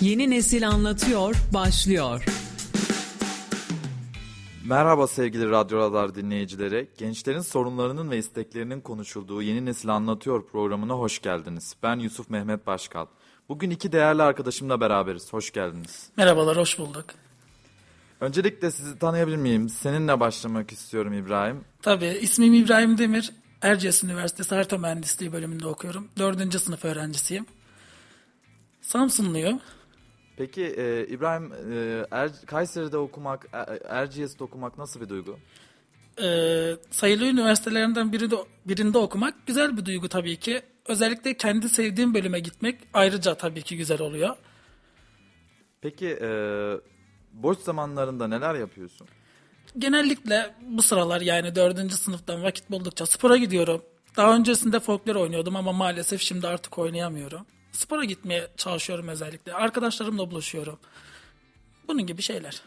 Yeni Nesil Anlatıyor başlıyor. Merhaba sevgili Radyo Radar dinleyicileri. Gençlerin sorunlarının ve isteklerinin konuşulduğu Yeni Nesil Anlatıyor programına hoş geldiniz. Ben Yusuf Mehmet Başkal. Bugün iki değerli arkadaşımla beraberiz. Hoş geldiniz. Merhabalar, hoş bulduk. Öncelikle sizi tanıyabilir miyim? Seninle başlamak istiyorum İbrahim. Tabii, ismim İbrahim Demir. Erciyes Üniversitesi Harita Mühendisliği bölümünde okuyorum. Dördüncü sınıf öğrencisiyim. Samsunluyum. Peki e, İbrahim, e, er, Kayseri'de okumak, er, Erciyes'te okumak nasıl bir duygu? Ee, sayılı üniversitelerinden biri de, birinde okumak güzel bir duygu tabii ki. Özellikle kendi sevdiğim bölüme gitmek ayrıca tabii ki güzel oluyor. Peki e, boş zamanlarında neler yapıyorsun? Genellikle bu sıralar yani dördüncü sınıftan vakit buldukça spora gidiyorum. Daha öncesinde folklor oynuyordum ama maalesef şimdi artık oynayamıyorum. Spora gitmeye çalışıyorum özellikle. Arkadaşlarımla buluşuyorum. Bunun gibi şeyler.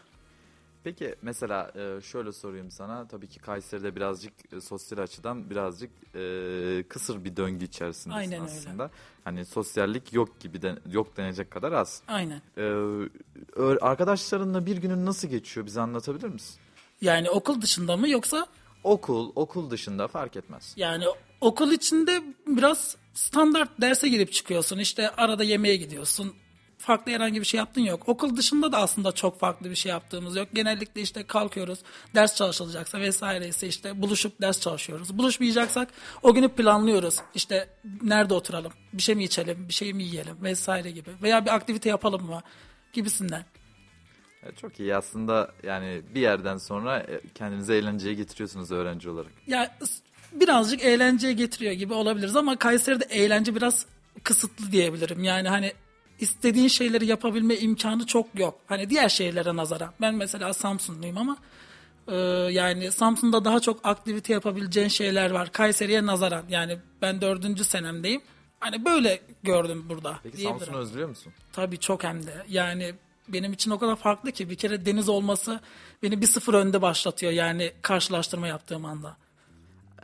Peki mesela e, şöyle sorayım sana. Tabii ki Kayseri'de birazcık e, sosyal açıdan birazcık e, kısır bir döngü içerisindesin Aynen öyle. aslında. Hani sosyallik yok gibi de, yok denecek kadar az. Aynen. Arkadaşlarınla bir günün nasıl geçiyor? Bize anlatabilir misin? Yani okul dışında mı yoksa Okul, okul dışında fark etmez. yani okul içinde biraz standart derse girip çıkıyorsun. İşte arada yemeğe gidiyorsun. Farklı herhangi bir şey yaptın yok. Okul dışında da aslında çok farklı bir şey yaptığımız yok. Genellikle işte kalkıyoruz. Ders çalışılacaksa vesaire ise işte buluşup ders çalışıyoruz. Buluşmayacaksak o günü planlıyoruz. İşte nerede oturalım? Bir şey mi içelim? Bir şey mi yiyelim? Vesaire gibi. Veya bir aktivite yapalım mı? Gibisinden. E, çok iyi aslında yani bir yerden sonra e, kendinizi eğlenceye getiriyorsunuz öğrenci olarak. Ya birazcık eğlenceye getiriyor gibi olabiliriz ama Kayseri'de eğlence biraz kısıtlı diyebilirim. Yani hani istediğin şeyleri yapabilme imkanı çok yok. Hani diğer şehirlere nazaran. Ben mesela Samsunluyum ama e, yani Samsun'da daha çok aktivite yapabileceğin şeyler var. Kayseri'ye nazaran. Yani ben dördüncü senemdeyim. Hani böyle gördüm burada. Peki. Samsun'u özlüyor musun? Tabii çok hem de. Yani benim için o kadar farklı ki bir kere deniz olması beni bir sıfır önde başlatıyor. Yani karşılaştırma yaptığım anda.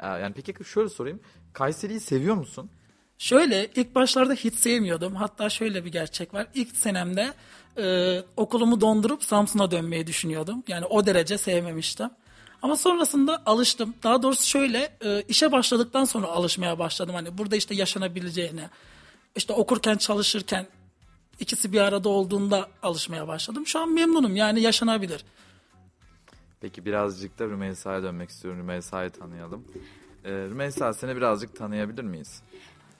E, yani peki şöyle sorayım. Kayseri'yi seviyor musun? Şöyle ilk başlarda hiç sevmiyordum. Hatta şöyle bir gerçek var. İlk senemde e, okulumu dondurup Samsun'a dönmeyi düşünüyordum. Yani o derece sevmemiştim. Ama sonrasında alıştım. Daha doğrusu şöyle e, işe başladıktan sonra alışmaya başladım. Hani burada işte yaşanabileceğine, işte okurken çalışırken ikisi bir arada olduğunda alışmaya başladım. Şu an memnunum yani yaşanabilir. Peki birazcık da Rümeysa'ya dönmek istiyorum. Rümeysa'yı tanıyalım. Ee, Rümeysa seni birazcık tanıyabilir miyiz?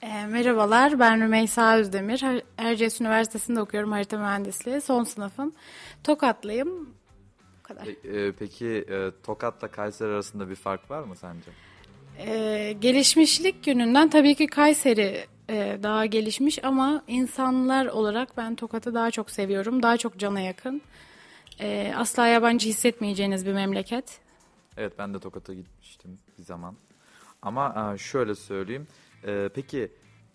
E, merhabalar, ben Rümeysa Özdemir. Erciyes Üniversitesi'nde okuyorum harita mühendisliği. Son sınıfım. Tokatlıyım. Bu kadar. E, peki e, Tokat'la Kayseri arasında bir fark var mı sence? E, gelişmişlik yönünden tabii ki Kayseri e, daha gelişmiş ama insanlar olarak ben Tokat'ı daha çok seviyorum. Daha çok cana yakın. E, asla yabancı hissetmeyeceğiniz bir memleket. Evet ben de Tokat'a gitmiştim bir zaman. Ama e, şöyle söyleyeyim. E, peki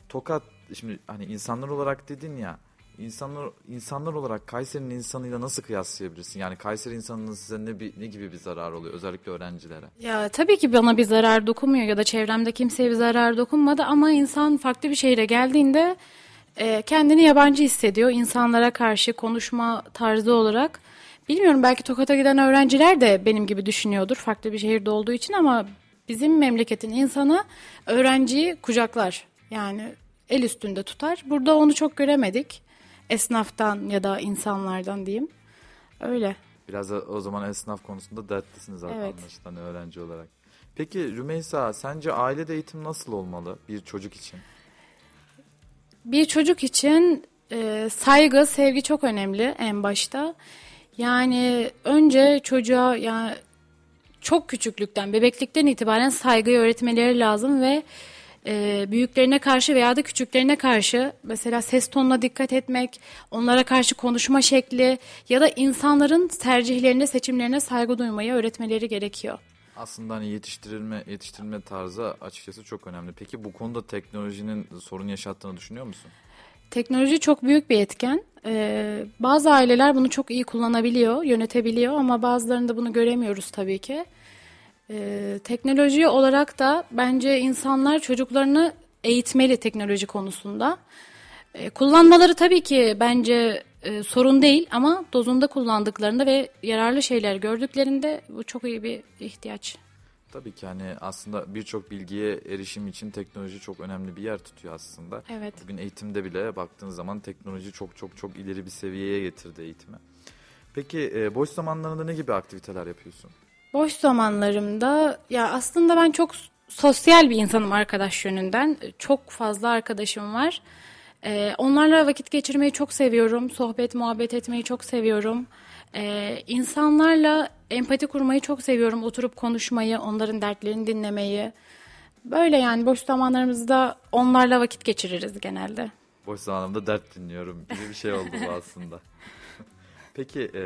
Tokat şimdi hani insanlar olarak dedin ya insanlar insanlar olarak Kayseri'nin insanıyla nasıl kıyaslayabilirsin? Yani Kayseri insanının size ne, bir, ne gibi bir zarar oluyor özellikle öğrencilere? Ya tabii ki bana bir zarar dokunmuyor ya da çevremde kimseye bir zarar dokunmadı ama insan farklı bir şehre geldiğinde e, kendini yabancı hissediyor insanlara karşı konuşma tarzı olarak. Bilmiyorum belki Tokat'a giden öğrenciler de benim gibi düşünüyordur farklı bir şehirde olduğu için ama bizim memleketin insanı öğrenciyi kucaklar. Yani el üstünde tutar. Burada onu çok göremedik. Esnaftan ya da insanlardan diyeyim. Öyle. Biraz da o zaman esnaf konusunda dertlisiniz Evet. anlaşılan öğrenci olarak. Peki Rümeysa sence ailede eğitim nasıl olmalı bir çocuk için? Bir çocuk için e, saygı, sevgi çok önemli en başta. Yani önce çocuğa yani çok küçüklükten, bebeklikten itibaren saygıyı öğretmeleri lazım ve e, büyüklerine karşı veya da küçüklerine karşı mesela ses tonuna dikkat etmek, onlara karşı konuşma şekli ya da insanların tercihlerine, seçimlerine saygı duymayı öğretmeleri gerekiyor. Aslında hani yetiştirilme yetiştirilme tarzı açıkçası çok önemli. Peki bu konuda teknolojinin sorun yaşattığını düşünüyor musun? Teknoloji çok büyük bir etken. Ee, bazı aileler bunu çok iyi kullanabiliyor, yönetebiliyor ama bazılarında bunu göremiyoruz tabii ki. Ee, teknoloji olarak da bence insanlar çocuklarını eğitmeli teknoloji konusunda. Ee, kullanmaları tabii ki bence e, sorun değil ama dozunda kullandıklarında ve yararlı şeyler gördüklerinde bu çok iyi bir ihtiyaç. Tabii ki hani aslında birçok bilgiye erişim için teknoloji çok önemli bir yer tutuyor aslında. Evet. Bugün eğitimde bile baktığın zaman teknoloji çok çok çok ileri bir seviyeye getirdi eğitimi. Peki e, boş zamanlarında ne gibi aktiviteler yapıyorsun? Boş zamanlarımda ya aslında ben çok sosyal bir insanım arkadaş yönünden. Çok fazla arkadaşım var. Ee, onlarla vakit geçirmeyi çok seviyorum. Sohbet, muhabbet etmeyi çok seviyorum. Ee, insanlarla empati kurmayı çok seviyorum. Oturup konuşmayı, onların dertlerini dinlemeyi. Böyle yani boş zamanlarımızda onlarla vakit geçiririz genelde. Boş zamanımda dert dinliyorum gibi bir şey oldu bu aslında. Peki e,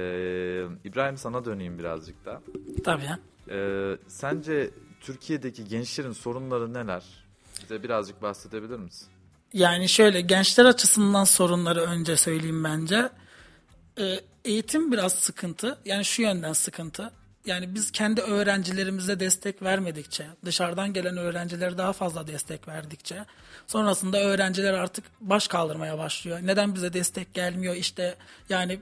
İbrahim sana döneyim birazcık da. Tabii. E, sence Türkiye'deki gençlerin sorunları neler? Bize birazcık bahsedebilir misin? Yani şöyle gençler açısından sorunları önce söyleyeyim bence. Ee, eğitim biraz sıkıntı. Yani şu yönden sıkıntı. Yani biz kendi öğrencilerimize destek vermedikçe, dışarıdan gelen öğrencilere daha fazla destek verdikçe, sonrasında öğrenciler artık baş kaldırmaya başlıyor. Neden bize destek gelmiyor? İşte yani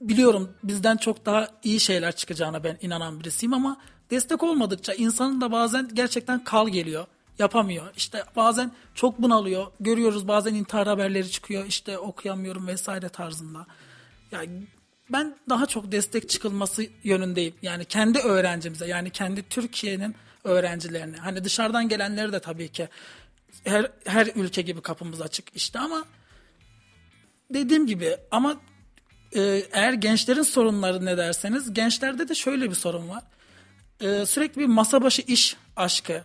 biliyorum bizden çok daha iyi şeyler çıkacağına ben inanan birisiyim ama destek olmadıkça insanın da bazen gerçekten kal geliyor. Yapamıyor. İşte bazen çok bunalıyor. Görüyoruz bazen intihar haberleri çıkıyor. İşte okuyamıyorum vesaire tarzında. Yani ben daha çok destek çıkılması yönündeyim. Yani kendi öğrencimize yani kendi Türkiye'nin öğrencilerine. Hani dışarıdan gelenleri de tabii ki her, her ülke gibi kapımız açık işte ama dediğim gibi ama e, eğer gençlerin sorunları ne derseniz gençlerde de şöyle bir sorun var. E, sürekli bir masa başı iş aşkı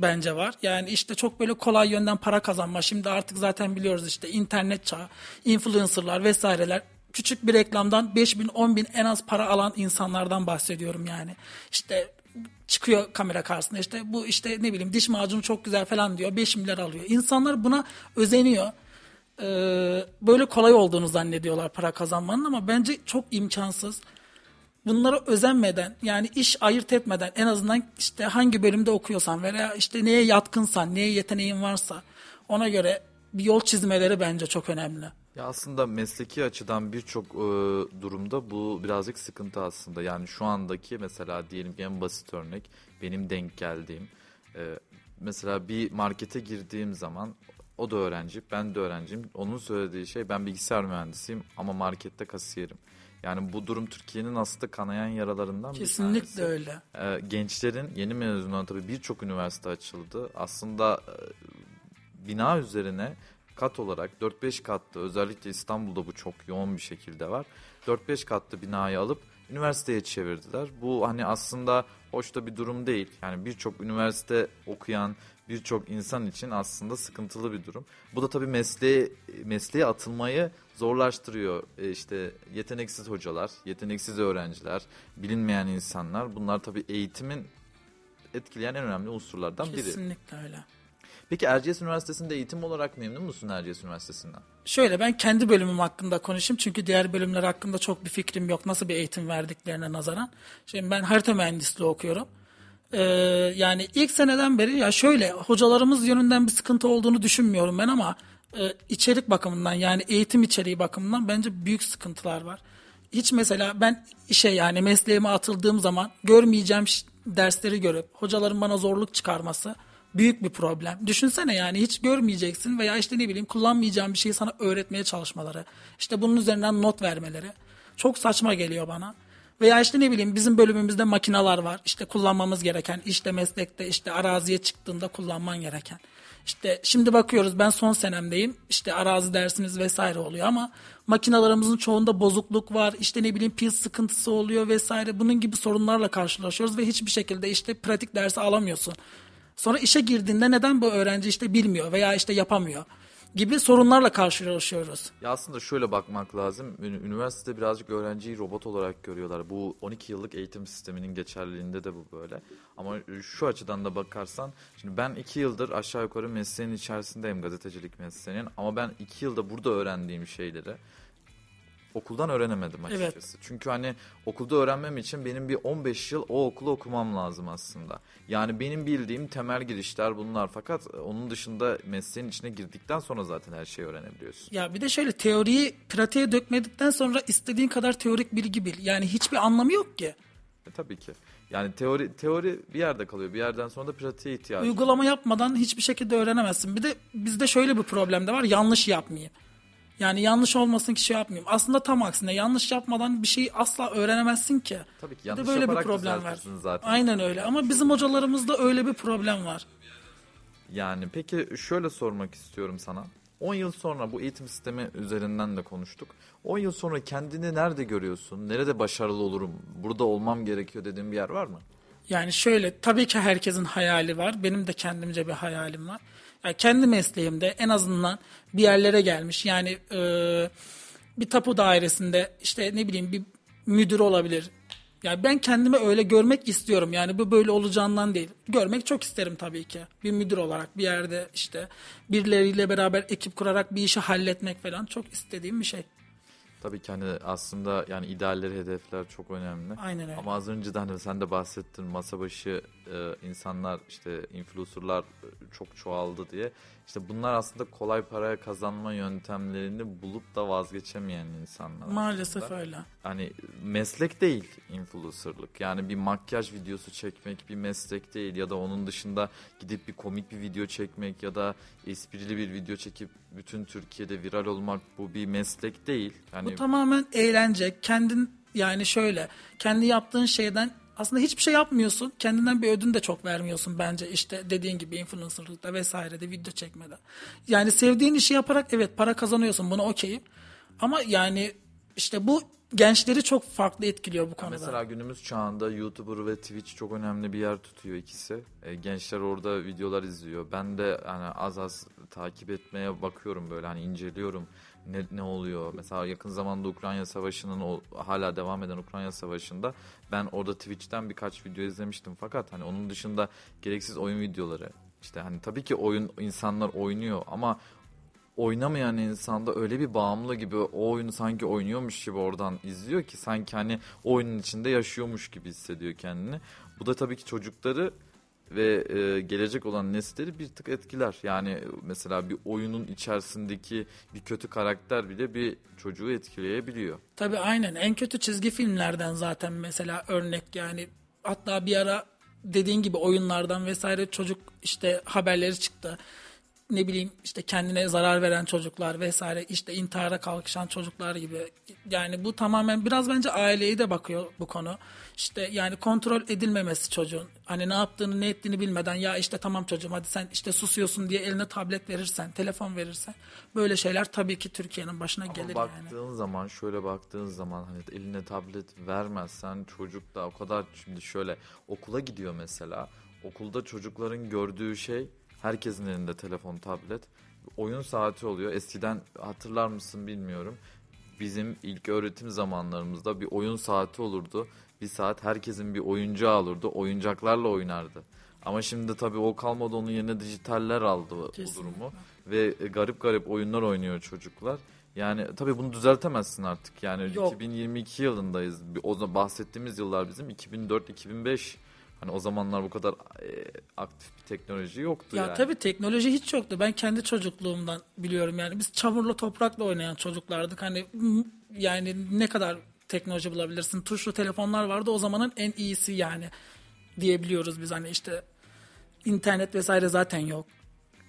bence var. Yani işte çok böyle kolay yönden para kazanma. Şimdi artık zaten biliyoruz işte internet çağı, influencerlar vesaireler. Küçük bir reklamdan 5 bin 10 bin en az para alan insanlardan bahsediyorum yani. İşte çıkıyor kamera karşısında işte bu işte ne bileyim diş macunu çok güzel falan diyor 5 milyar alıyor. İnsanlar buna özeniyor. Ee, böyle kolay olduğunu zannediyorlar para kazanmanın ama bence çok imkansız. Bunlara özenmeden yani iş ayırt etmeden en azından işte hangi bölümde okuyorsan veya işte neye yatkınsan, neye yeteneğin varsa ona göre bir yol çizmeleri bence çok önemli. Ya aslında mesleki açıdan birçok e, durumda bu birazcık sıkıntı aslında. Yani şu andaki mesela diyelim ki en basit örnek benim denk geldiğim. e, mesela bir markete girdiğim zaman o da öğrenci, ben de öğrenciyim. Onun söylediği şey ben bilgisayar mühendisiyim ama markette kasiyerim. Yani bu durum Türkiye'nin aslında kanayan yaralarından bir Kesinlikle tanesi. öyle. Ee, gençlerin yeni mezunların tabii birçok üniversite açıldı. Aslında e, bina üzerine kat olarak 4-5 katlı özellikle İstanbul'da bu çok yoğun bir şekilde var. 4-5 katlı binayı alıp üniversiteye çevirdiler. Bu hani aslında hoş da bir durum değil. Yani birçok üniversite okuyan birçok insan için aslında sıkıntılı bir durum. Bu da tabii mesleğe, mesleğe atılmayı zorlaştırıyor. E işte yeteneksiz hocalar, yeteneksiz öğrenciler, bilinmeyen insanlar bunlar tabii eğitimin etkileyen en önemli unsurlardan biri. Kesinlikle öyle. Peki Erciyes Üniversitesi'nde eğitim olarak memnun musun Erciyes Üniversitesi'nden? Şöyle ben kendi bölümüm hakkında konuşayım çünkü diğer bölümler hakkında çok bir fikrim yok nasıl bir eğitim verdiklerine nazaran. Şimdi ben harita mühendisliği okuyorum. Ee, yani ilk seneden beri ya şöyle hocalarımız yönünden bir sıkıntı olduğunu düşünmüyorum ben ama e, içerik bakımından yani eğitim içeriği bakımından bence büyük sıkıntılar var. Hiç mesela ben işe yani mesleğime atıldığım zaman görmeyeceğim dersleri görüp hocaların bana zorluk çıkarması büyük bir problem. Düşünsene yani hiç görmeyeceksin veya işte ne bileyim kullanmayacağım bir şeyi sana öğretmeye çalışmaları. İşte bunun üzerinden not vermeleri. Çok saçma geliyor bana. Veya işte ne bileyim bizim bölümümüzde makineler var. İşte kullanmamız gereken, işte meslekte işte araziye çıktığında kullanman gereken. İşte şimdi bakıyoruz ben son senemdeyim. İşte arazi dersimiz vesaire oluyor ama makinalarımızın çoğunda bozukluk var. İşte ne bileyim pil sıkıntısı oluyor vesaire. Bunun gibi sorunlarla karşılaşıyoruz ve hiçbir şekilde işte pratik dersi alamıyorsun. Sonra işe girdiğinde neden bu öğrenci işte bilmiyor veya işte yapamıyor gibi sorunlarla karşılaşıyoruz. Ya aslında şöyle bakmak lazım. Ün- Üniversitede birazcık öğrenciyi robot olarak görüyorlar. Bu 12 yıllık eğitim sisteminin geçerliliğinde de bu böyle. Ama şu açıdan da bakarsan, şimdi ben 2 yıldır aşağı yukarı mesleğin içerisindeyim gazetecilik mesleğinin. Ama ben 2 yılda burada öğrendiğim şeyleri okuldan öğrenemedim açıkçası. Çünkü hani okulda öğrenmem için benim bir 15 yıl o okulu okumam lazım aslında. Yani benim bildiğim temel girişler bunlar fakat onun dışında mesleğin içine girdikten sonra zaten her şeyi öğrenebiliyorsun. Ya bir de şöyle teoriyi pratiğe dökmedikten sonra istediğin kadar teorik bilgi bil. Yani hiçbir anlamı yok ki. E, tabii ki. Yani teori teori bir yerde kalıyor. Bir yerden sonra da pratiğe ihtiyaç. var. Uygulama yapmadan hiçbir şekilde öğrenemezsin. Bir de bizde şöyle bir problem de var. Yanlış yapmayayım. Yani yanlış olmasın ki şey yapmayayım. Aslında tam aksine yanlış yapmadan bir şeyi asla öğrenemezsin ki. Tabii ki Bir de yanlış böyle bir yaparak problem var. zaten. Aynen öyle ama bizim hocalarımızda öyle bir problem var. Yani peki şöyle sormak istiyorum sana. 10 yıl sonra bu eğitim sistemi üzerinden de konuştuk. 10 yıl sonra kendini nerede görüyorsun? Nerede başarılı olurum? Burada olmam gerekiyor dediğin bir yer var mı? Yani şöyle tabii ki herkesin hayali var. Benim de kendimce bir hayalim var. Yani kendi mesleğimde en azından bir yerlere gelmiş. Yani e, bir tapu dairesinde işte ne bileyim bir müdür olabilir. Yani ben kendimi öyle görmek istiyorum. Yani bu böyle olacağından değil. Görmek çok isterim tabii ki. Bir müdür olarak bir yerde işte birileriyle beraber ekip kurarak bir işi halletmek falan çok istediğim bir şey. Tabii ki hani aslında yani idealleri, hedefler çok önemli. Aynen öyle. Ama az önce de hani sen de bahsettin masa başı e, insanlar işte influencerlar e, çok çoğaldı diye. İşte bunlar aslında kolay paraya kazanma yöntemlerini bulup da vazgeçemeyen insanlar. Maalesef aslında. öyle. Hani meslek değil influencerlık. Yani bir makyaj videosu çekmek bir meslek değil ya da onun dışında gidip bir komik bir video çekmek ya da esprili bir video çekip bütün Türkiye'de viral olmak bu bir meslek değil. Yani Bu tamamen eğlence. Kendin yani şöyle kendi yaptığın şeyden aslında hiçbir şey yapmıyorsun. Kendinden bir ödün de çok vermiyorsun bence. İşte dediğin gibi influencerlıkta vesairede video çekmede. Yani sevdiğin işi yaparak evet para kazanıyorsun. Buna okeyim. Ama yani işte bu gençleri çok farklı etkiliyor bu konuda. Mesela günümüz çağında YouTuber ve Twitch çok önemli bir yer tutuyor ikisi. E, gençler orada videolar izliyor. Ben de hani az az takip etmeye bakıyorum böyle hani inceliyorum ne, ne oluyor. Mesela yakın zamanda Ukrayna Savaşı'nın o, hala devam eden Ukrayna Savaşı'nda ben orada Twitch'ten birkaç video izlemiştim. Fakat hani onun dışında gereksiz oyun videoları işte hani tabii ki oyun insanlar oynuyor ama oynamayan insanda öyle bir bağımlı gibi o oyunu sanki oynuyormuş gibi oradan izliyor ki sanki hani oyunun içinde yaşıyormuş gibi hissediyor kendini. Bu da tabii ki çocukları ve e, gelecek olan nesilleri bir tık etkiler. Yani mesela bir oyunun içerisindeki bir kötü karakter bile bir çocuğu etkileyebiliyor. Tabii aynen. En kötü çizgi filmlerden zaten mesela örnek yani hatta bir ara dediğin gibi oyunlardan vesaire çocuk işte haberleri çıktı. Ne bileyim işte kendine zarar veren çocuklar vesaire işte intihara kalkışan çocuklar gibi. Yani bu tamamen biraz bence aileye de bakıyor bu konu. İşte yani kontrol edilmemesi çocuğun. Hani ne yaptığını ne ettiğini bilmeden ya işte tamam çocuğum hadi sen işte susuyorsun diye eline tablet verirsen, telefon verirsen böyle şeyler tabii ki Türkiye'nin başına gelir Ama yani. baktığın zaman şöyle baktığın zaman hani eline tablet vermezsen çocuk da o kadar şimdi şöyle okula gidiyor mesela. Okulda çocukların gördüğü şey herkesin elinde telefon, tablet. Oyun saati oluyor. Eskiden hatırlar mısın bilmiyorum. Bizim ilk öğretim zamanlarımızda bir oyun saati olurdu. Bir saat herkesin bir oyuncağı olurdu. Oyuncaklarla oynardı. Ama şimdi tabii o kalmadı onun yerine dijitaller aldı bu Kesinlikle. durumu. Ve e, garip garip oyunlar oynuyor çocuklar. Yani tabii bunu düzeltemezsin artık. Yani Yok. 2022 yılındayız. O bahsettiğimiz yıllar bizim 2004-2005. Hani o zamanlar bu kadar e, aktif bir teknoloji yoktu Ya yani. tabii teknoloji hiç yoktu. Ben kendi çocukluğumdan biliyorum yani. Biz çamurla toprakla oynayan çocuklardık. Hani yani ne kadar teknoloji bulabilirsin? Tuşlu telefonlar vardı o zamanın en iyisi yani diyebiliyoruz biz hani işte internet vesaire zaten yok.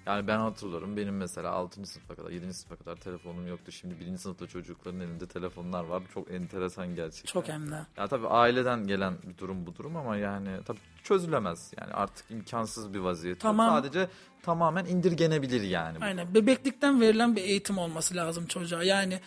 Yani ben hatırlıyorum benim mesela 6. sınıfa kadar 7. sınıfa kadar telefonum yoktu. Şimdi 1. sınıfta çocukların elinde telefonlar var. Çok enteresan gerçekten. Çok hem de. Ya tabii aileden gelen bir durum bu durum ama yani tabii çözülemez. Yani artık imkansız bir vaziyet. Tamam. Sadece tamamen indirgenebilir yani. bu. Aynen. Bebeklikten verilen bir eğitim olması lazım çocuğa. Yani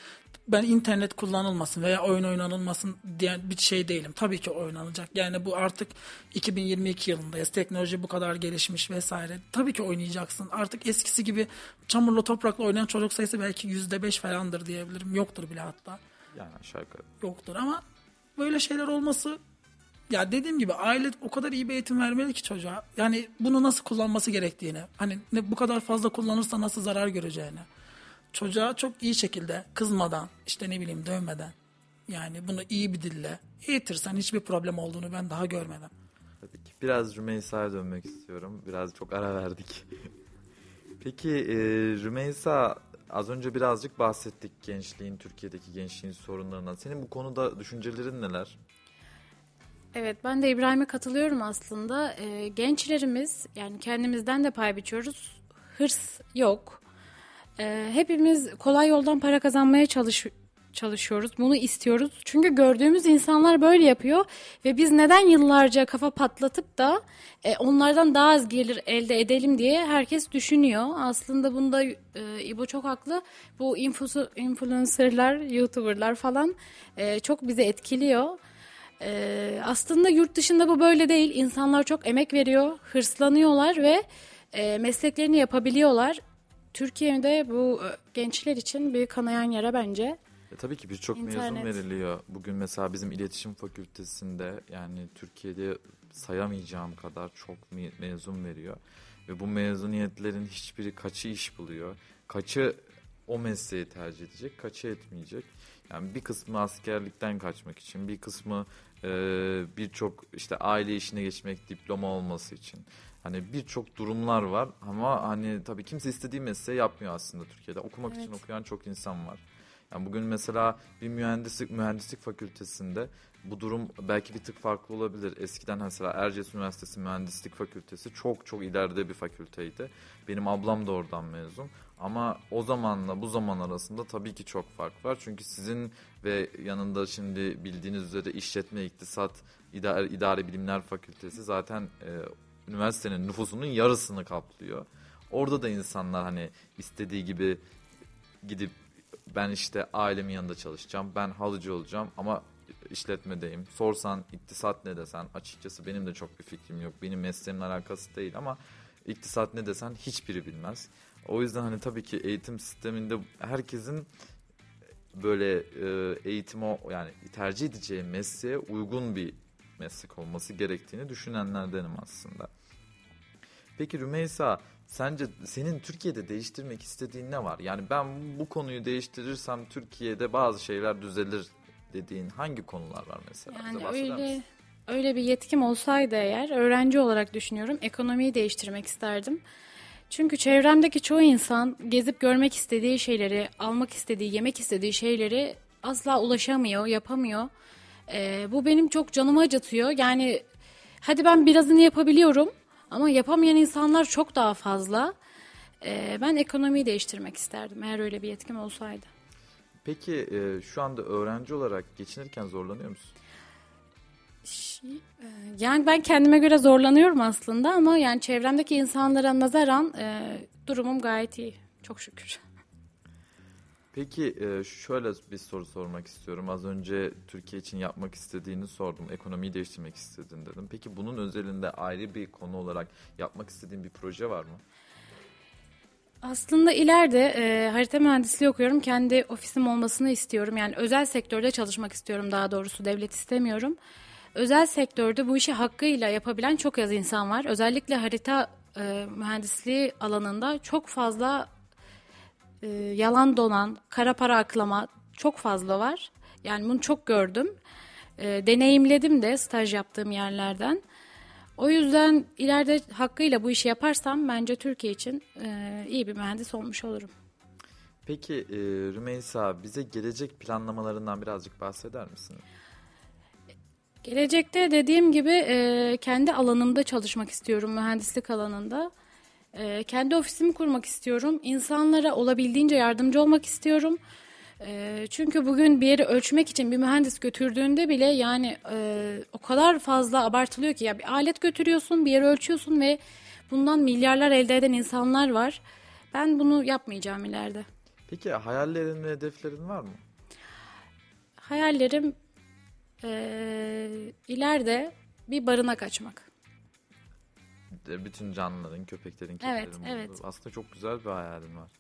ben internet kullanılmasın veya oyun oynanılmasın diyen bir şey değilim. Tabii ki oynanacak. Yani bu artık 2022 yılındayız. Teknoloji bu kadar gelişmiş vesaire. Tabii ki oynayacaksın. Artık eskisi gibi çamurla toprakla oynayan çocuk sayısı belki %5 falandır diyebilirim. Yoktur bile hatta. Yani aşağı yukarı. Yoktur ama böyle şeyler olması ya dediğim gibi aile o kadar iyi bir eğitim vermeli ki çocuğa. Yani bunu nasıl kullanması gerektiğini. Hani ne bu kadar fazla kullanırsa nasıl zarar göreceğini. Çocuğa çok iyi şekilde kızmadan işte ne bileyim dövmeden yani bunu iyi bir dille eğitirsen hiçbir problem olduğunu ben daha görmedim. Tabii ki. Biraz Rümeysa'ya dönmek istiyorum. Biraz çok ara verdik. Peki e, Rümeysa az önce birazcık bahsettik gençliğin, Türkiye'deki gençliğin sorunlarından. Senin bu konuda düşüncelerin neler? Evet ben de İbrahim'e katılıyorum aslında. Ee, gençlerimiz yani kendimizden de pay biçiyoruz. Hırs yok. Ee, hepimiz kolay yoldan para kazanmaya çalış çalışıyoruz. Bunu istiyoruz. Çünkü gördüğümüz insanlar böyle yapıyor ve biz neden yıllarca kafa patlatıp da e, onlardan daha az gelir elde edelim diye herkes düşünüyor. Aslında bunda e, İbo çok haklı. Bu infosu, influencerlar, youtuberlar falan e, çok bizi etkiliyor. Ee, aslında yurt dışında bu böyle değil. İnsanlar çok emek veriyor, hırslanıyorlar ve e, mesleklerini yapabiliyorlar. Türkiye'de bu e, gençler için bir kanayan yara bence. E, tabii ki birçok mezun veriliyor. Bugün mesela bizim iletişim fakültesinde yani Türkiye'de sayamayacağım kadar çok me- mezun veriyor. Ve bu mezuniyetlerin hiçbiri kaçı iş buluyor. Kaçı o mesleği tercih edecek, kaçı etmeyecek. Yani bir kısmı askerlikten kaçmak için, bir kısmı e, birçok işte aile işine geçmek, diploma olması için. Hani birçok durumlar var ama hani tabii kimse istediği mesleği yapmıyor aslında Türkiye'de. Okumak için Evet. okuyan çok insan var. Yani bugün mesela bir mühendislik mühendislik fakültesinde bu durum belki bir tık farklı olabilir. Eskiden mesela Erciyes Üniversitesi Mühendislik Fakültesi çok çok ileride bir fakülteydi. Benim ablam da oradan mezun. Ama o zamanla bu zaman arasında tabii ki çok fark var. Çünkü sizin ve yanında şimdi bildiğiniz üzere işletme, iktisat, idare, idare bilimler fakültesi zaten e, üniversitenin nüfusunun yarısını kaplıyor. Orada da insanlar hani istediği gibi gidip ben işte ailemin yanında çalışacağım, ben halıcı olacağım ama işletmedeyim. Sorsan iktisat ne desen açıkçası benim de çok bir fikrim yok. Benim mesleğimle alakası değil ama iktisat ne desen hiçbiri bilmez. O yüzden hani tabii ki eğitim sisteminde herkesin böyle e, eğitimi o- yani tercih edeceği mesleğe uygun bir meslek olması gerektiğini düşünenlerdenim aslında. Peki Rümeysa sence senin Türkiye'de değiştirmek istediğin ne var? Yani ben bu konuyu değiştirirsem Türkiye'de bazı şeyler düzelir dediğin hangi konular var mesela? Yani öyle misin? öyle bir yetkim olsaydı eğer öğrenci olarak düşünüyorum ekonomiyi değiştirmek isterdim. Çünkü çevremdeki çoğu insan gezip görmek istediği şeyleri, almak istediği, yemek istediği şeyleri asla ulaşamıyor, yapamıyor. Ee, bu benim çok canımı acıtıyor. Yani hadi ben birazını yapabiliyorum ama yapamayan insanlar çok daha fazla. Ee, ben ekonomiyi değiştirmek isterdim eğer öyle bir yetkim olsaydı. Peki e, şu anda öğrenci olarak geçinirken zorlanıyor musun? E, Yani ben kendime göre zorlanıyorum aslında ama yani çevremdeki insanlara nazaran e, durumum gayet iyi. Çok şükür. Peki e, şöyle bir soru sormak istiyorum. Az önce Türkiye için yapmak istediğini sordum. Ekonomiyi değiştirmek istedin dedim. Peki bunun özelinde ayrı bir konu olarak yapmak istediğin bir proje var mı? Aslında ileride e, harita mühendisliği okuyorum. Kendi ofisim olmasını istiyorum. Yani özel sektörde çalışmak istiyorum daha doğrusu. Devlet istemiyorum. Özel sektörde bu işi hakkıyla yapabilen çok az insan var. Özellikle harita e, mühendisliği alanında çok fazla e, yalan donan, kara para aklama çok fazla var. Yani bunu çok gördüm. E, deneyimledim de staj yaptığım yerlerden. O yüzden ileride hakkıyla bu işi yaparsam bence Türkiye için e, iyi bir mühendis olmuş olurum. Peki e, Rümeysa bize gelecek planlamalarından birazcık bahseder misin? Gelecekte dediğim gibi e, kendi alanımda çalışmak istiyorum, mühendislik alanında. E, kendi ofisimi kurmak istiyorum. İnsanlara olabildiğince yardımcı olmak istiyorum. E, çünkü bugün bir yeri ölçmek için bir mühendis götürdüğünde bile yani e, o kadar fazla abartılıyor ki ya bir alet götürüyorsun, bir yeri ölçüyorsun ve bundan milyarlar elde eden insanlar var. Ben bunu yapmayacağım ileride. Peki hayallerin ve hedeflerin var mı? Hayallerim e, ileride bir barınak açmak. Bütün canlıların, köpeklerin, Evet, kedilerin evet. bulunduğu. Aslında çok güzel bir hayalin var.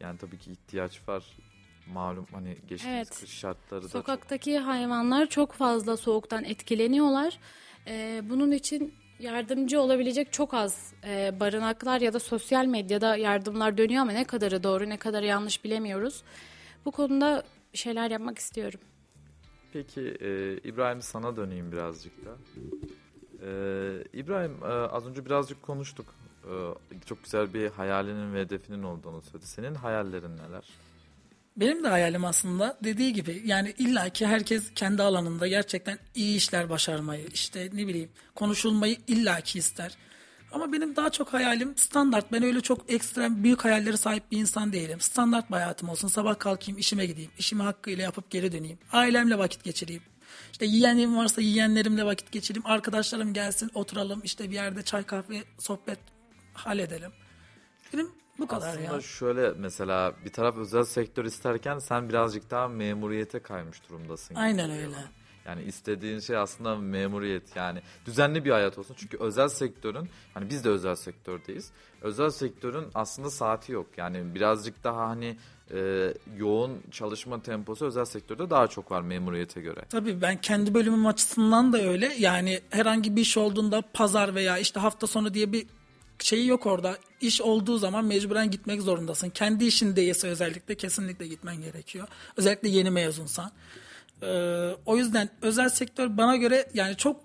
Yani tabii ki ihtiyaç var. Malum hani geçtiğimiz Evet. kış şartları da çok Sokaktaki hayvanlar çok fazla soğuktan etkileniyorlar. Ee, bunun için yardımcı olabilecek çok az e, barınaklar ya da sosyal medyada yardımlar dönüyor ama ne kadarı doğru ne kadarı yanlış bilemiyoruz. Bu konuda bir şeyler yapmak istiyorum. Peki e, İbrahim sana döneyim birazcık da. E, İbrahim e, az önce birazcık konuştuk. E, çok güzel bir hayalinin ve hedefinin olduğunu söyledi. Senin hayallerin neler? Benim de hayalim aslında dediği gibi yani illaki herkes kendi alanında gerçekten iyi işler başarmayı işte ne bileyim konuşulmayı illaki ister. Ama benim daha çok hayalim standart. Ben öyle çok ekstrem büyük hayalleri sahip bir insan değilim. Standart bir hayatım olsun. Sabah kalkayım işime gideyim. İşimi hakkıyla yapıp geri döneyim. Ailemle vakit geçireyim. İşte yiyenlerim varsa yiyenlerimle vakit geçireyim. Arkadaşlarım gelsin oturalım işte bir yerde çay kahve sohbet halledelim. Benim bu kadar Aslında ya. şöyle mesela bir taraf özel sektör isterken sen birazcık daha memuriyete kaymış durumdasın. Aynen öyle. bana. Yani istediğin şey aslında memuriyet yani düzenli bir hayat olsun. Çünkü özel sektörün hani biz de özel sektördeyiz. Özel sektörün aslında saati yok. Yani birazcık daha hani e, yoğun çalışma temposu özel sektörde daha çok var memuriyete göre. Tabii ben kendi bölümüm açısından da öyle. Yani herhangi bir iş olduğunda pazar veya işte hafta sonu diye bir şeyi yok orada. İş olduğu zaman mecburen gitmek zorundasın. Kendi işin değilse özellikle kesinlikle gitmen gerekiyor. Özellikle yeni mezunsan. Ee, o yüzden özel sektör bana göre yani çok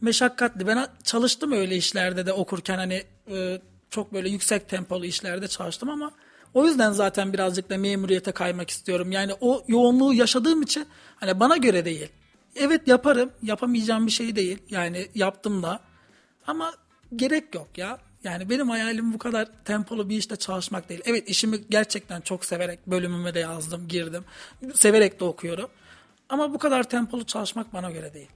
meşakkatli. Ben çalıştım öyle işlerde de okurken hani e, çok böyle yüksek tempolu işlerde çalıştım ama o yüzden zaten birazcık da memuriyete kaymak istiyorum. Yani o yoğunluğu yaşadığım için hani bana göre değil. Evet yaparım. Yapamayacağım bir şey değil. Yani yaptım da. Ama gerek yok ya. Yani benim hayalim bu kadar tempolu bir işte çalışmak değil. Evet işimi gerçekten çok severek bölümüme de yazdım, girdim. Severek de okuyorum. Ama bu kadar tempolu çalışmak bana göre değil.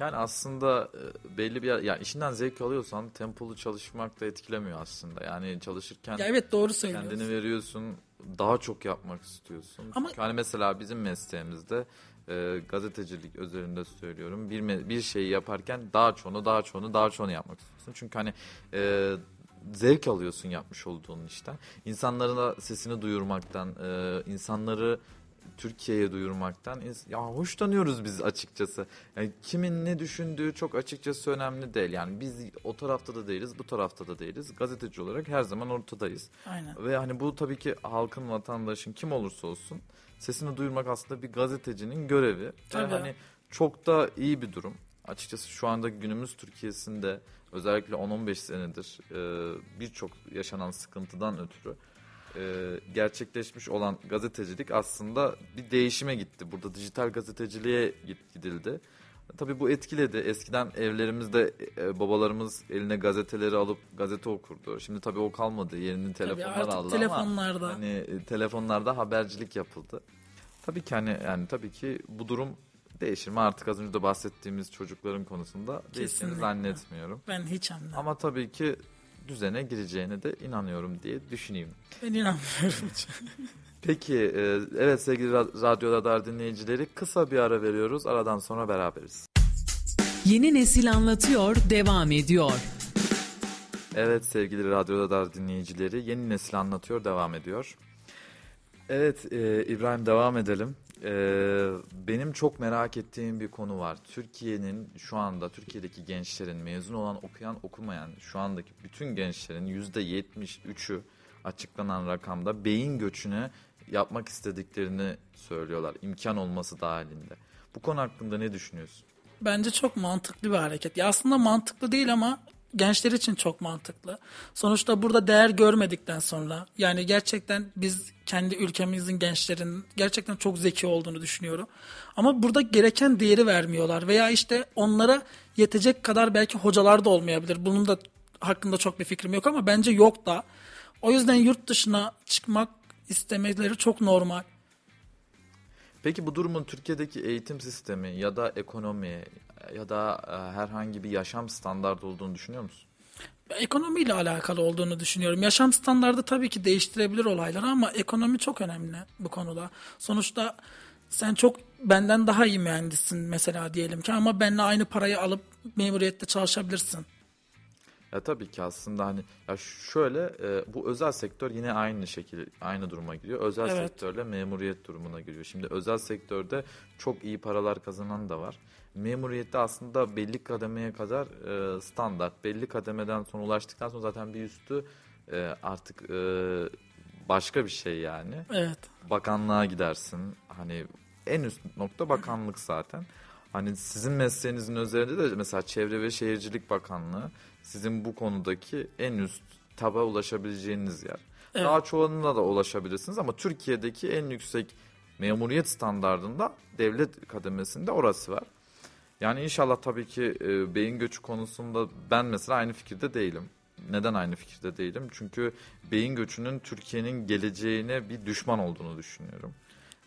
Yani aslında e, belli bir yani işinden zevk alıyorsan tempolu çalışmak da etkilemiyor aslında. Yani çalışırken Ya evet doğru söylüyorsun. kendini veriyorsun, daha çok yapmak istiyorsun. Ama- hani mesela bizim mesleğimizde e, gazetecilik özelinde söylüyorum. Bir bir şeyi yaparken daha çoğunu, daha çoğunu, daha çoğunu yapmak istiyorsun. Çünkü hani e, zevk alıyorsun yapmış olduğun işten. İnsanların da sesini duyurmaktan, e, insanları Türkiye'ye duyurmaktan ya hoşlanıyoruz biz açıkçası. Yani kimin ne düşündüğü çok açıkçası önemli değil. Yani biz o tarafta da değiliz, bu tarafta da değiliz. Gazeteci olarak her zaman ortadayız. Aynen. Ve hani bu tabii ki halkın, vatandaşın kim olursa olsun sesini duyurmak aslında bir gazetecinin görevi. Tabii. hani çok da iyi bir durum. Açıkçası şu anda günümüz Türkiye'sinde özellikle 10-15 senedir birçok yaşanan sıkıntıdan ötürü e, gerçekleşmiş olan gazetecilik aslında bir değişime gitti. Burada dijital gazeteciliğe gidildi. Tabii bu etkiledi. Eskiden evlerimizde e, babalarımız eline gazeteleri alıp gazete okurdu. Şimdi tabii o kalmadı. Yerini telefonlar artık aldı telefonlarda. ama hani e, telefonlarda habercilik yapıldı. Tabii ki hani yani tabii ki bu durum değişir mi? Artık az önce de bahsettiğimiz çocukların konusunda Kesinlikle. zannetmiyorum. Ben hiç de. Ama tabii ki düzene gireceğine de inanıyorum diye düşüneyim. Ben inanmıyorum. Peki e, evet sevgili Ra- Radyo Radar dinleyicileri kısa bir ara veriyoruz. Aradan sonra beraberiz. Yeni nesil anlatıyor devam ediyor. Evet sevgili Radyo Radar dinleyicileri yeni nesil anlatıyor devam ediyor. Evet e, İbrahim devam edelim. E, benim çok merak ettiğim bir konu var. Türkiye'nin şu anda Türkiye'deki gençlerin mezun olan okuyan okumayan şu andaki bütün gençlerin yüzde 73'ü açıklanan rakamda beyin göçünü yapmak istediklerini söylüyorlar. imkan olması dahilinde. Bu konu hakkında ne düşünüyorsun? Bence çok mantıklı bir hareket. Ya aslında mantıklı değil ama gençler için çok mantıklı. Sonuçta burada değer görmedikten sonra yani gerçekten biz kendi ülkemizin gençlerin gerçekten çok zeki olduğunu düşünüyorum. Ama burada gereken değeri vermiyorlar veya işte onlara yetecek kadar belki hocalar da olmayabilir. Bunun da hakkında çok bir fikrim yok ama bence yok da. O yüzden yurt dışına çıkmak istemeleri çok normal. Peki bu durumun Türkiye'deki eğitim sistemi ya da ekonomi ya da e, herhangi bir yaşam standardı olduğunu düşünüyor musun? ekonomiyle alakalı olduğunu düşünüyorum. Yaşam standardı tabii ki değiştirebilir olayları ama ekonomi çok önemli bu konuda. Sonuçta sen çok benden daha iyi mühendissin mesela diyelim ki ama benimle aynı parayı alıp memuriyette çalışabilirsin. Ya tabii ki aslında hani ya şöyle e, bu özel sektör yine aynı şekilde aynı duruma giriyor. Özel Evet. sektörle memuriyet durumuna giriyor. Şimdi özel sektörde çok iyi paralar kazanan da var. Memuriyette aslında belli kademeye kadar e, standart. Belli kademeden sonra ulaştıktan sonra zaten bir üstü e, artık e, başka bir şey yani. Evet. Bakanlığa gidersin. Hani en üst nokta bakanlık zaten. Hani sizin mesleğinizin üzerinde de mesela Çevre ve Şehircilik Bakanlığı sizin bu konudaki en üst taba ulaşabileceğiniz yer. Evet. Daha çoğunluğuna da ulaşabilirsiniz ama Türkiye'deki en yüksek memuriyet standardında devlet kademesinde orası var. Yani inşallah tabii ki e, beyin göçü konusunda ben mesela aynı fikirde değilim. Neden aynı fikirde değilim? Çünkü beyin göçünün Türkiye'nin geleceğine bir düşman olduğunu düşünüyorum.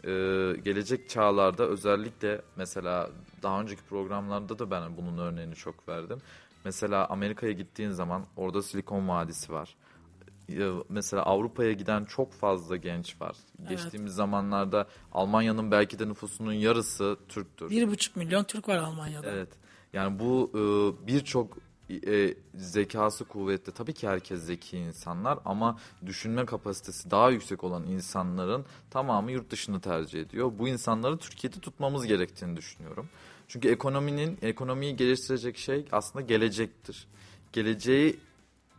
Ee, gelecek çağlarda özellikle mesela daha önceki programlarda da ben bunun örneğini çok verdim. Mesela Amerika'ya gittiğin zaman orada Silikon Vadisi var. Ee, Mesela Avrupa'ya giden çok fazla genç var. Geçtiğimiz zamanlarda Almanya'nın belki de nüfusunun yarısı Türktür. Bir buçuk milyon Türk var Almanya'da. Evet. Yani bu e, birçok e, zekası kuvvetli. Tabii ki herkes zeki insanlar ama düşünme kapasitesi daha yüksek olan insanların tamamı yurt dışını tercih ediyor. Bu insanları Türkiye'de tutmamız gerektiğini düşünüyorum. Çünkü ekonominin ekonomiyi geliştirecek şey aslında gelecektir. Geleceği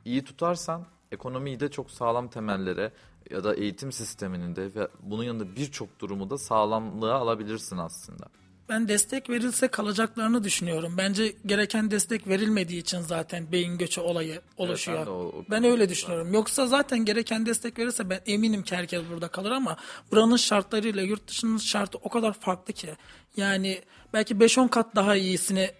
iyi tutarsan ekonomiyi de çok sağlam temellere ya da eğitim sisteminin de ve bunun yanında birçok durumu da sağlamlığa alabilirsin aslında. Ben destek verilse kalacaklarını düşünüyorum. Bence gereken destek verilmediği için zaten beyin göçü olayı oluşuyor. ben de o- o ben öyle düşünüyorum. Yoksa zaten gereken destek verirse ben eminim ki herkes burada kalır ama buranın şartlarıyla yurt dışının şartı o kadar farklı ki. Yani belki 5-10 kat daha iyisini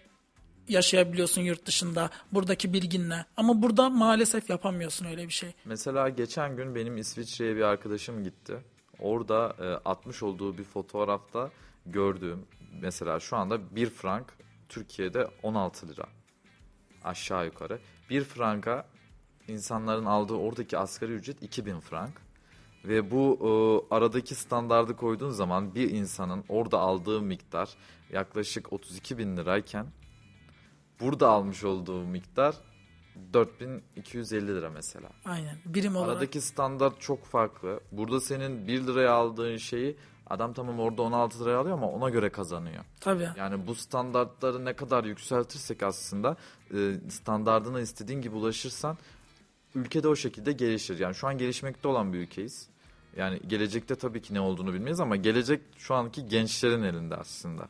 yaşayabiliyorsun yurt dışında buradaki bilginle. Ama burada maalesef yapamıyorsun öyle bir şey. Mesela geçen gün benim İsviçre'ye bir arkadaşım gitti. Orada e, atmış olduğu bir fotoğrafta gördüğüm mesela şu anda 1 frank Türkiye'de 16 lira aşağı yukarı. 1 franka insanların aldığı oradaki asgari ücret 2000 frank. Ve bu e, aradaki standardı koyduğun zaman bir insanın orada aldığı miktar yaklaşık 32 bin lirayken burada almış olduğu miktar 4250 lira mesela. Aynen. Birim olarak. Aradaki standart çok farklı. Burada senin 1 liraya aldığın şeyi adam tamam orada 16 liraya alıyor ama ona göre kazanıyor. Tabii. Yani bu standartları ne kadar yükseltirsek aslında e, standardına istediğin gibi ulaşırsan ülkede o şekilde gelişir. Yani şu an gelişmekte olan bir ülkeyiz. Yani gelecekte tabii ki ne olduğunu bilmeyiz ama gelecek şu anki gençlerin elinde aslında.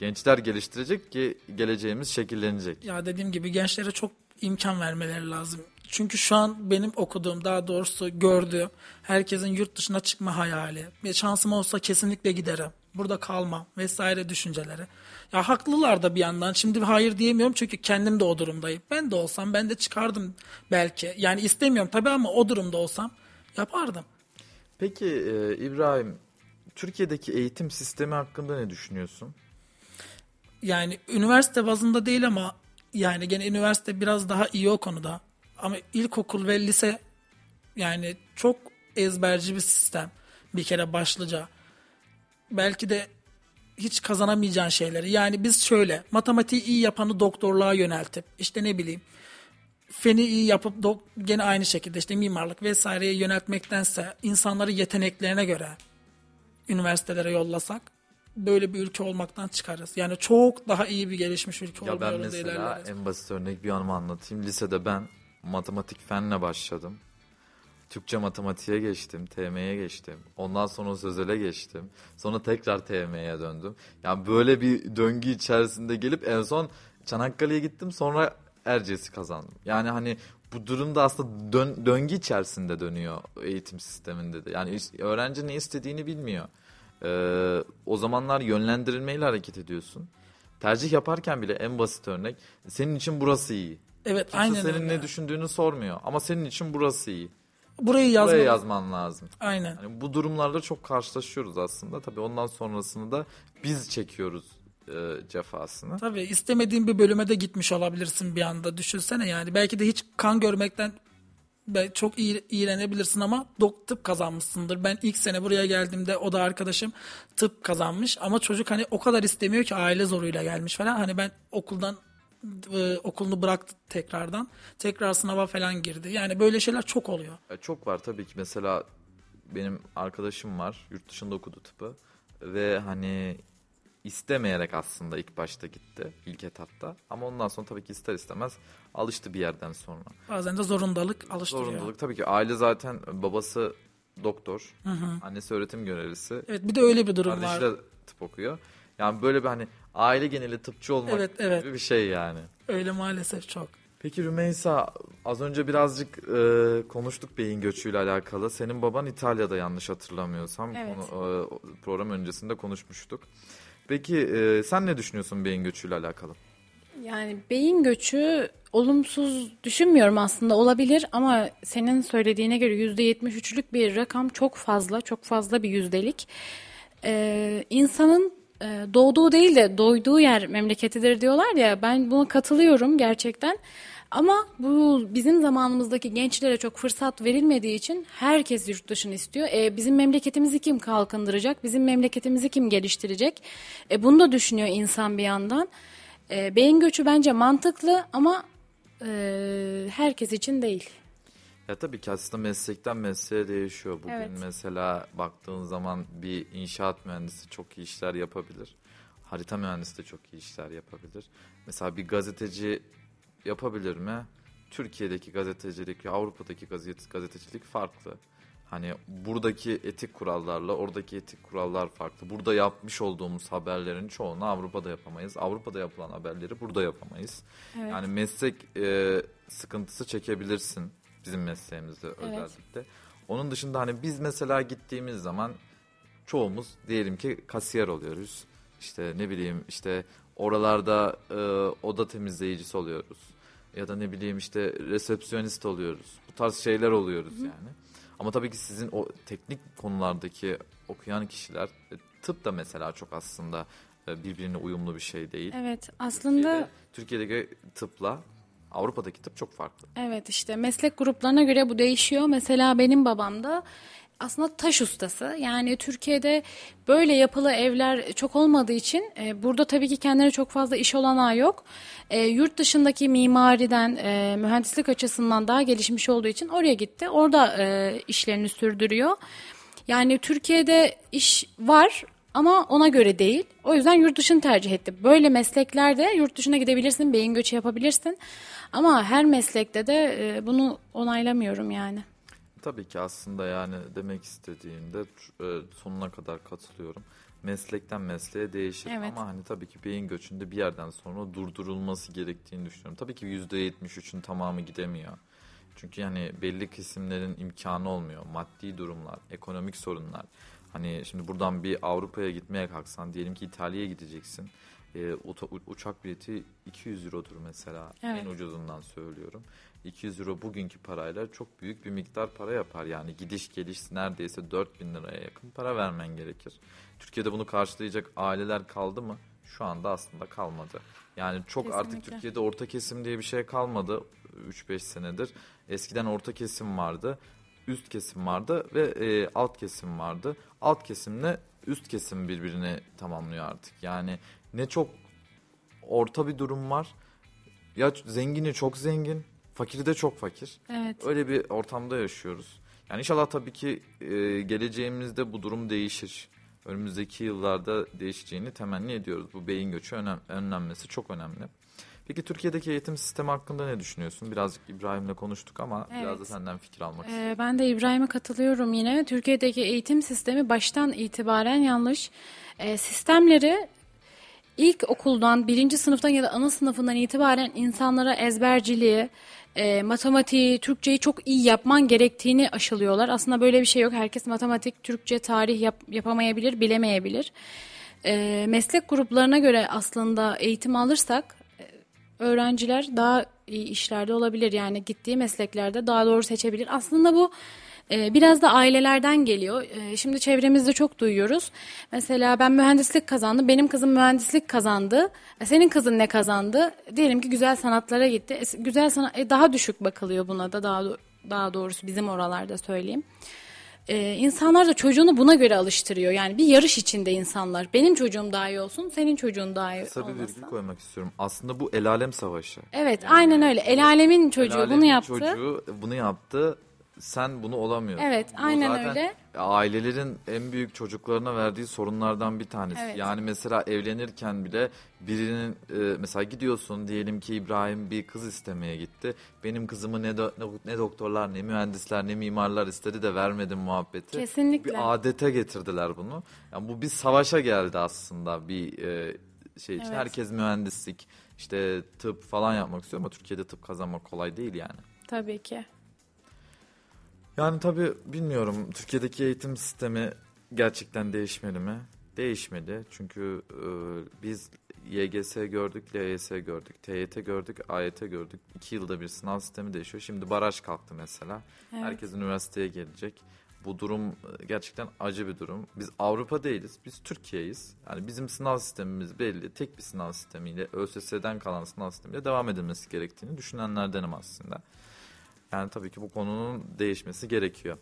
Gençler geliştirecek ki geleceğimiz şekillenecek. Ya dediğim gibi gençlere çok imkan vermeleri lazım. Çünkü şu an benim okuduğum daha doğrusu gördüğüm herkesin yurt dışına çıkma hayali. Bir şansım olsa kesinlikle giderim. Burada kalmam vesaire düşünceleri. Ya haklılar da bir yandan. Şimdi hayır diyemiyorum çünkü kendim de o durumdayım. Ben de olsam ben de çıkardım belki. Yani istemiyorum tabii ama o durumda olsam yapardım. Peki e, İbrahim, Türkiye'deki eğitim sistemi hakkında ne düşünüyorsun? Yani üniversite bazında değil ama yani gene üniversite biraz daha iyi o konuda. Ama ilkokul ve lise yani çok ezberci bir sistem bir kere başlıca. Belki de hiç kazanamayacağın şeyleri. Yani biz şöyle matematiği iyi yapanı doktorluğa yöneltip işte ne bileyim feni iyi yapıp gene aynı şekilde işte mimarlık vesaireye yöneltmektense insanları yeteneklerine göre üniversitelere yollasak böyle bir ülke olmaktan çıkarız. Yani çok daha iyi bir gelişmiş ülke Ya olma ben yolunda mesela ilerleriz. en basit örnek bir anımı anlatayım. Lisede ben matematik fenle başladım. Türkçe matematiğe geçtim, TM'ye geçtim. Ondan sonra sözele geçtim. Sonra tekrar TM'ye döndüm. Yani böyle bir döngü içerisinde gelip en son Çanakkale'ye gittim. Sonra Erciyes'i kazandım. Yani hani bu durumda aslında dön- döngü içerisinde dönüyor eğitim sisteminde de. Yani öğrenci ne istediğini bilmiyor. Ee, o zamanlar yönlendirilmeyle hareket ediyorsun. Tercih yaparken bile en basit örnek senin için burası iyi. Evet Kimse aynen senin öyle. ne düşündüğünü sormuyor ama senin için burası iyi. Burayı yazma. Buraya yazman lazım. Aynen. Hani bu durumlarda çok karşılaşıyoruz aslında. Tabii ondan sonrasını da biz çekiyoruz e, cefasını. Tabii istemediğin bir bölüme de gitmiş olabilirsin bir anda. Düşünsene yani. Belki de hiç kan görmekten çok iyi, iğrenebilirsin ama dok tıp kazanmışsındır. Ben ilk sene buraya geldiğimde o da arkadaşım tıp kazanmış ama çocuk hani o kadar istemiyor ki aile zoruyla gelmiş falan. Hani ben okuldan e, okulunu bıraktı tekrardan. Tekrar sınava falan girdi. Yani böyle şeyler çok oluyor. Ya çok var tabii ki. Mesela benim arkadaşım var. Yurt dışında okudu tıpı. Ve hani istemeyerek aslında ilk başta gitti. ilk etapta. Ama ondan sonra tabii ki ister istemez alıştı bir yerden sonra. Bazen de zorundalık alıştırıyor. Zorundalık tabii ki aile zaten babası doktor. Annesi öğretim görevlisi. Evet bir de öyle bir durum Kardeşi var. de tıp okuyor. Yani böyle bir hani aile geneli tıpçı olmak Evet, evet. gibi bir şey yani. Öyle maalesef çok. Peki Rümeysa az önce birazcık e, konuştuk beyin göçüyle alakalı. Senin baban İtalya'da yanlış hatırlamıyorsam. Evet. Konu- e, program öncesinde konuşmuştuk. Peki e, sen ne düşünüyorsun beyin göçüyle alakalı? Yani beyin göçü olumsuz düşünmüyorum aslında olabilir ama senin söylediğine göre %73'lük bir rakam çok fazla, çok fazla bir yüzdelik. Ee, insanın e, doğduğu değil de doyduğu yer memleketidir diyorlar ya ben buna katılıyorum gerçekten. Ama bu bizim zamanımızdaki gençlere çok fırsat verilmediği için herkes yurt dışını istiyor. E, bizim memleketimizi kim kalkındıracak? Bizim memleketimizi kim geliştirecek? E, bunu da düşünüyor insan bir yandan. E, beyin göçü bence mantıklı ama e, herkes için değil. Ya tabii ki aslında meslekten mesleğe değişiyor. Bugün Evet. mesela baktığın zaman bir inşaat mühendisi çok iyi işler yapabilir. Harita mühendisi de çok iyi işler yapabilir. Mesela bir gazeteci yapabilir mi? Türkiye'deki gazetecilik, Avrupa'daki gazete, gazetecilik farklı. Hani buradaki etik kurallarla oradaki etik kurallar farklı. Burada yapmış olduğumuz haberlerin çoğunu Avrupa'da yapamayız. Avrupa'da yapılan haberleri burada yapamayız. Evet. Yani meslek e, sıkıntısı çekebilirsin bizim mesleğimizde özellikle. Onun dışında hani biz mesela gittiğimiz zaman çoğumuz diyelim ki kasiyer oluyoruz. İşte ne bileyim işte oralarda e, oda temizleyicisi oluyoruz. Ya da ne bileyim işte resepsiyonist oluyoruz. Bu tarz şeyler oluyoruz yani. Ama tabii ki sizin o teknik konulardaki okuyan kişiler e, tıp da mesela çok aslında e, birbirine uyumlu bir şey değil. Evet aslında Türkiye'de- Türkiye'deki tıpla Avrupa'daki tıp çok farklı. Evet işte meslek gruplarına göre bu değişiyor. Mesela benim babam da aslında taş ustası. Yani Türkiye'de böyle yapılı evler çok olmadığı için e, burada tabii ki kendine çok fazla iş olanağı yok. E, yurt dışındaki mimariden, e, mühendislik açısından daha gelişmiş olduğu için oraya gitti. Orada e, işlerini sürdürüyor. Yani Türkiye'de iş var ama ona göre değil. O yüzden yurt dışını tercih etti. Böyle mesleklerde yurt dışına gidebilirsin, beyin göçü yapabilirsin. Ama her meslekte de e, bunu onaylamıyorum yani. Tabii ki aslında yani demek istediğinde e, sonuna kadar katılıyorum. Meslekten mesleğe değişir Evet. ama hani tabii ki beyin göçünde bir yerden sonra durdurulması gerektiğini düşünüyorum. Tabii ki %73'ün tamamı gidemiyor. Çünkü yani belli kesimlerin imkanı olmuyor. Maddi durumlar, ekonomik sorunlar. Hani şimdi buradan bir Avrupa'ya gitmeye kalksan diyelim ki İtalya'ya gideceksin. E, uçak bileti 200 eurodur mesela. Evet. En ucuzundan söylüyorum. 200 euro bugünkü parayla çok büyük bir miktar para yapar. Yani gidiş geliş neredeyse 4000 liraya yakın para vermen gerekir. Türkiye'de bunu karşılayacak aileler kaldı mı? Şu anda aslında kalmadı. Yani çok artık Kesinlikle. Türkiye'de orta kesim diye bir şey kalmadı 3-5 senedir. Eskiden orta kesim vardı, üst kesim vardı ve e, alt kesim vardı. Alt kesimle üst kesim birbirini tamamlıyor artık. Yani ne çok orta bir durum var. Ya zengini çok zengin, fakiri de çok fakir. Evet. Öyle bir ortamda yaşıyoruz. Yani inşallah tabii ki e, geleceğimizde bu durum değişir. Önümüzdeki yıllarda değişeceğini temenni ediyoruz. Bu beyin göçü önem, önlenmesi çok önemli. Peki Türkiye'deki eğitim sistemi hakkında ne düşünüyorsun? Birazcık İbrahim'le konuştuk ama biraz da Evet. senden fikir almak istiyorum. Ee, ben de İbrahim'e katılıyorum yine. Türkiye'deki eğitim sistemi baştan itibaren yanlış. Ee, sistemleri ilk okuldan, birinci sınıftan ya da ana sınıfından itibaren insanlara ezberciliği, e, matematiği, Türkçeyi çok iyi yapman gerektiğini aşılıyorlar. Aslında böyle bir şey yok. Herkes matematik, Türkçe, tarih yap- yapamayabilir, bilemeyebilir. Ee, meslek gruplarına göre aslında eğitim alırsak öğrenciler daha iyi işlerde olabilir. Yani gittiği mesleklerde daha doğru seçebilir. Aslında bu e, biraz da ailelerden geliyor. E, şimdi çevremizde çok duyuyoruz. Mesela ben mühendislik kazandım. Benim kızım mühendislik kazandı. E, senin kızın ne kazandı? Diyelim ki güzel sanatlara gitti. E, güzel sanat e, daha düşük bakılıyor buna da daha daha doğrusu bizim oralarda söyleyeyim. e, insanlar da çocuğunu buna göre alıştırıyor. Yani bir yarış içinde insanlar. Benim çocuğum daha iyi olsun, senin çocuğun daha iyi Kısa bir olmasın. virgül koymak istiyorum. Aslında bu el alem savaşı. Evet, aynen öyle. El alemin çocuğu El bunu alemin yaptı. Çocuğu bunu yaptı. Sen bunu olamıyorsun. Evet, Bu aynen zaten öyle. Ailelerin en büyük çocuklarına verdiği sorunlardan bir tanesi. Evet. Yani mesela evlenirken bile birinin e, mesela gidiyorsun diyelim ki İbrahim bir kız istemeye gitti. Benim kızımı ne, do- ne, ne doktorlar ne mühendisler ne mimarlar istedi de vermedim muhabbeti. Kesinlikle. Bir adete getirdiler bunu. Yani bu bir savaşa geldi aslında bir e, şey için. Evet. Herkes mühendislik işte tıp falan yapmak istiyor ama Türkiye'de tıp kazanmak kolay değil yani. Tabii ki. Yani tabii bilmiyorum Türkiye'deki eğitim sistemi gerçekten değişmeli mi? Değişmedi çünkü e, biz YGS gördük, LYS gördük, TYT gördük, AYT gördük. İki yılda bir sınav sistemi değişiyor. Şimdi baraj kalktı mesela. Evet. Herkes üniversiteye gelecek. Bu durum e, gerçekten acı bir durum. Biz Avrupa değiliz, biz Türkiye'yiz. Yani bizim sınav sistemimiz belli. Tek bir sınav sistemiyle, ÖSS'den kalan sınav sistemiyle devam edilmesi gerektiğini düşünenlerdenim aslında. Yani tabii ki bu konunun değişmesi gerekiyor.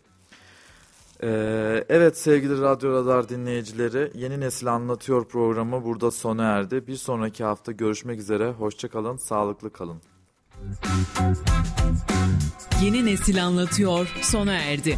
Ee, evet sevgili Radyo Radar dinleyicileri Yeni Nesil Anlatıyor programı burada sona erdi. Bir sonraki hafta görüşmek üzere. Hoşçakalın, sağlıklı kalın. Yeni nesil anlatıyor sona erdi.